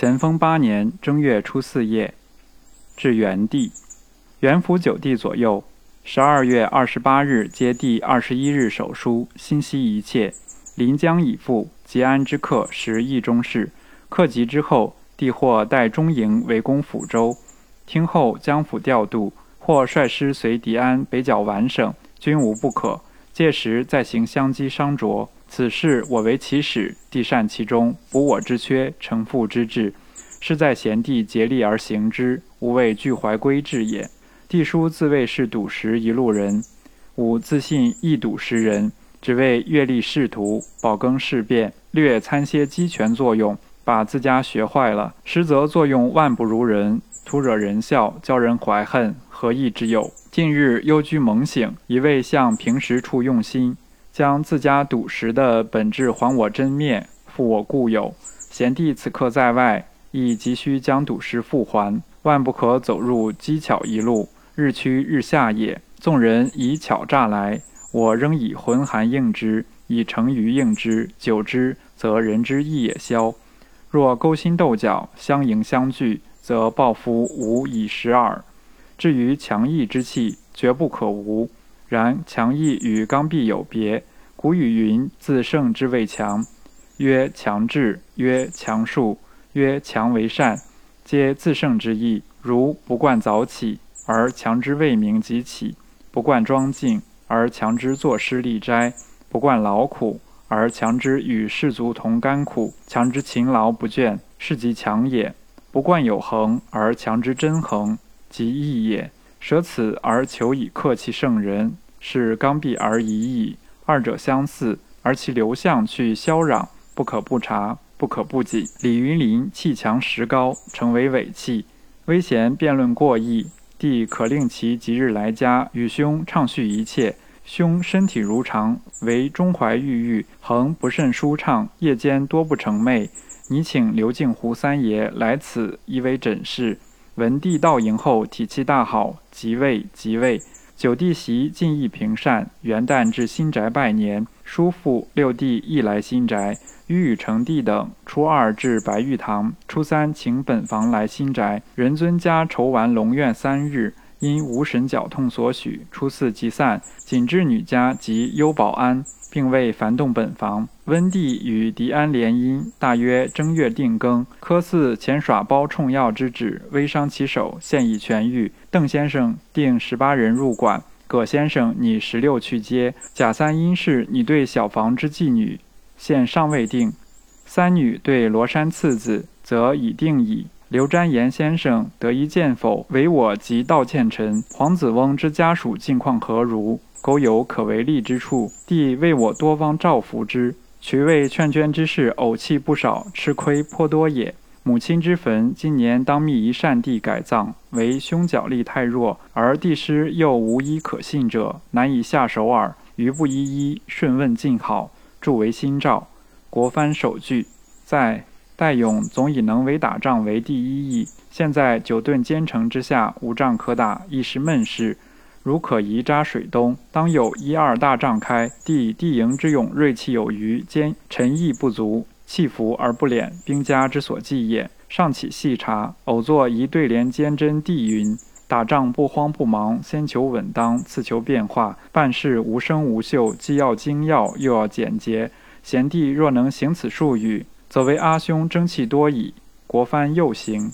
咸丰八年正月初四夜，至元帝，元符九帝左右。十二月二十八日接第二十一日手书，心悉一切，临江已赴，吉安之客时议中事。客及之后，帝或带中营围攻抚州，听候江府调度，或率师随狄安北剿皖省，均无不可。届时再行相机商酌。此事我为其始，帝善其中，补我之缺，承父之志，是在贤弟竭力而行之，吾谓俱怀归志也。帝叔自谓是笃实一路人，吾自信亦笃实人，只为阅历仕途，饱更事变，略参些鸡权作用，把自家学坏了，实则作用万不如人，徒惹人笑，教人怀恨，何益之有？近日忧居猛醒，一味向平时处用心。将自家笃实的本质还我真面，复我故有。贤弟此刻在外，亦急需将笃实复还，万不可走入机巧一路，日趋日下也。纵人以巧诈来，我仍以浑寒应之，以成于应之。久之，则人之意也消。若勾心斗角，相迎相拒，则报复无以时耳。至于强毅之气，绝不可无。然强毅与刚愎有别。古语云：“自胜之谓强。”曰强志，曰强术，曰强为善，皆自胜之意。如不惯早起，而强之未明即起；不惯庄静，而强之作诗立斋；不惯劳苦，而强之与士卒同甘苦；强之勤劳不倦，是即强也。不惯有恒，而强之真恒，即义也。舍此而求以克其圣人。是刚愎而已矣，二者相似，而其流向去萧壤，不可不察，不可不谨。李云林气强实高，成为伪气。微贤辩论过意，帝可令其即日来家，与兄畅叙一切。兄身体如常，唯中怀郁郁，恒不甚舒畅，夜间多不成寐。你请刘敬湖三爷来此，以为诊视。闻帝到营后，体气大好，即位即位。九弟媳进意平善，元旦至新宅拜年。叔父六弟亦来新宅。与与成帝等初二至白玉堂，初三请本房来新宅。仁尊家筹完龙院三日，因无神绞痛所许。初四即散。锦至女家及幽保安，并未烦动本房。温帝与狄安联姻，大约正月定更。科四前耍包冲药之旨，微伤其手，现已痊愈。邓先生定十八人入馆。葛先生拟十六去接。贾三因是拟对小房之妓女，现尚未定。三女对罗山次子，则已定矣。刘瞻言先生得一见否？唯我即道歉臣。黄子翁之家属近况何如？苟有可为利之处，弟为我多方照拂之。渠为劝捐之事，偶弃不少，吃亏颇多也。母亲之坟，今年当觅一善地改葬，唯兄脚力太弱，而帝师又无一可信者，难以下手耳。余不一一顺问尽好，助为新诏。国藩首句，在戴勇总以能为打仗为第一义。现在九顿兼城之下，无仗可打，亦是闷事。如可移扎水东，当有一二大仗开。帝地营之勇锐气有余，兼臣意不足。气浮而不敛，兵家之所忌也。上起细察，偶作一对联兼真地云：打仗不慌不忙，先求稳当，次求变化。办事无声无秀，既要精要，又要简洁。贤弟若能行此术语，则为阿兄争气多矣。国藩又行。